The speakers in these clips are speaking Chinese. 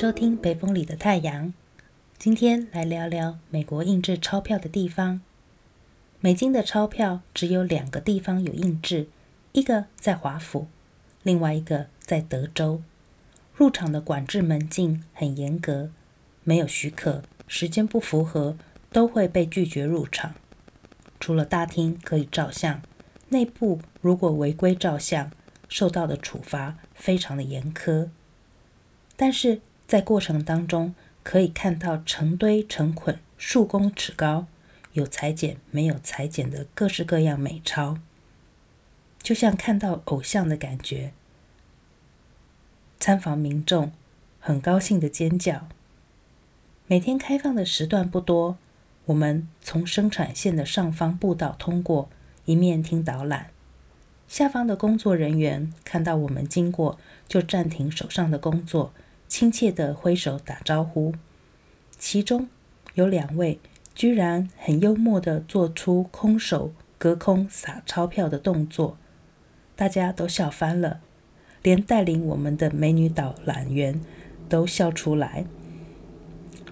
收听《北风里的太阳》。今天来聊聊美国印制钞票的地方。美金的钞票只有两个地方有印制，一个在华府，另外一个在德州。入场的管制门禁很严格，没有许可，时间不符合都会被拒绝入场。除了大厅可以照相，内部如果违规照相，受到的处罚非常的严苛。但是在过程当中，可以看到成堆成捆、数公尺高、有裁剪没有裁剪的各式各样美钞，就像看到偶像的感觉。参访民众很高兴的尖叫。每天开放的时段不多，我们从生产线的上方步道通过，一面听导览。下方的工作人员看到我们经过，就暂停手上的工作。亲切地挥手打招呼，其中有两位居然很幽默地做出空手隔空撒钞票的动作，大家都笑翻了，连带领我们的美女导览员都笑出来。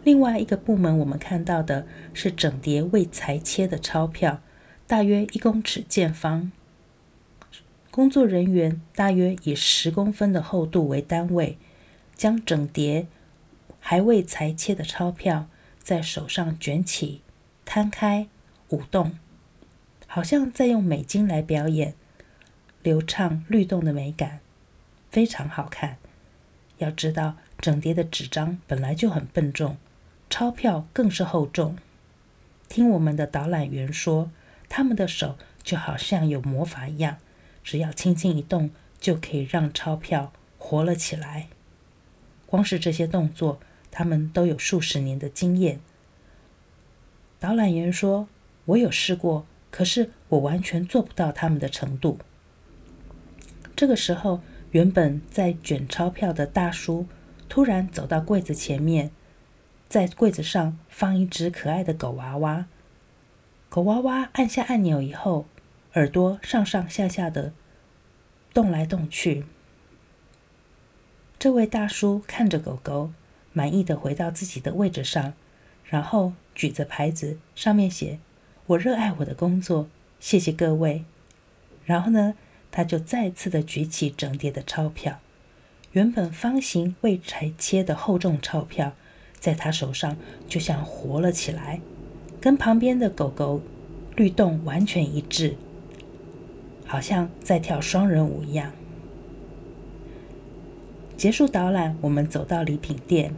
另外一个部门，我们看到的是整叠未裁切的钞票，大约一公尺见方，工作人员大约以十公分的厚度为单位。将整叠还未裁切的钞票在手上卷起、摊开、舞动，好像在用美金来表演，流畅律动的美感非常好看。要知道，整叠的纸张本来就很笨重，钞票更是厚重。听我们的导览员说，他们的手就好像有魔法一样，只要轻轻一动，就可以让钞票活了起来。光是这些动作，他们都有数十年的经验。导览员说：“我有试过，可是我完全做不到他们的程度。”这个时候，原本在卷钞票的大叔突然走到柜子前面，在柜子上放一只可爱的狗娃娃。狗娃娃按下按钮以后，耳朵上上下下的动来动去。这位大叔看着狗狗，满意的回到自己的位置上，然后举着牌子，上面写：“我热爱我的工作，谢谢各位。”然后呢，他就再次的举起整叠的钞票，原本方形未裁切的厚重钞票，在他手上就像活了起来，跟旁边的狗狗律动完全一致，好像在跳双人舞一样。结束导览，我们走到礼品店。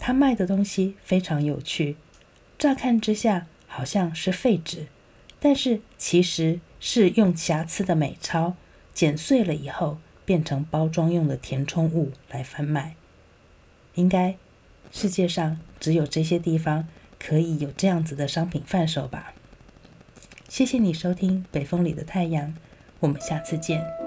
他卖的东西非常有趣，乍看之下好像是废纸，但是其实是用瑕疵的美钞剪碎了以后变成包装用的填充物来贩卖。应该世界上只有这些地方可以有这样子的商品贩售吧？谢谢你收听《北风里的太阳》，我们下次见。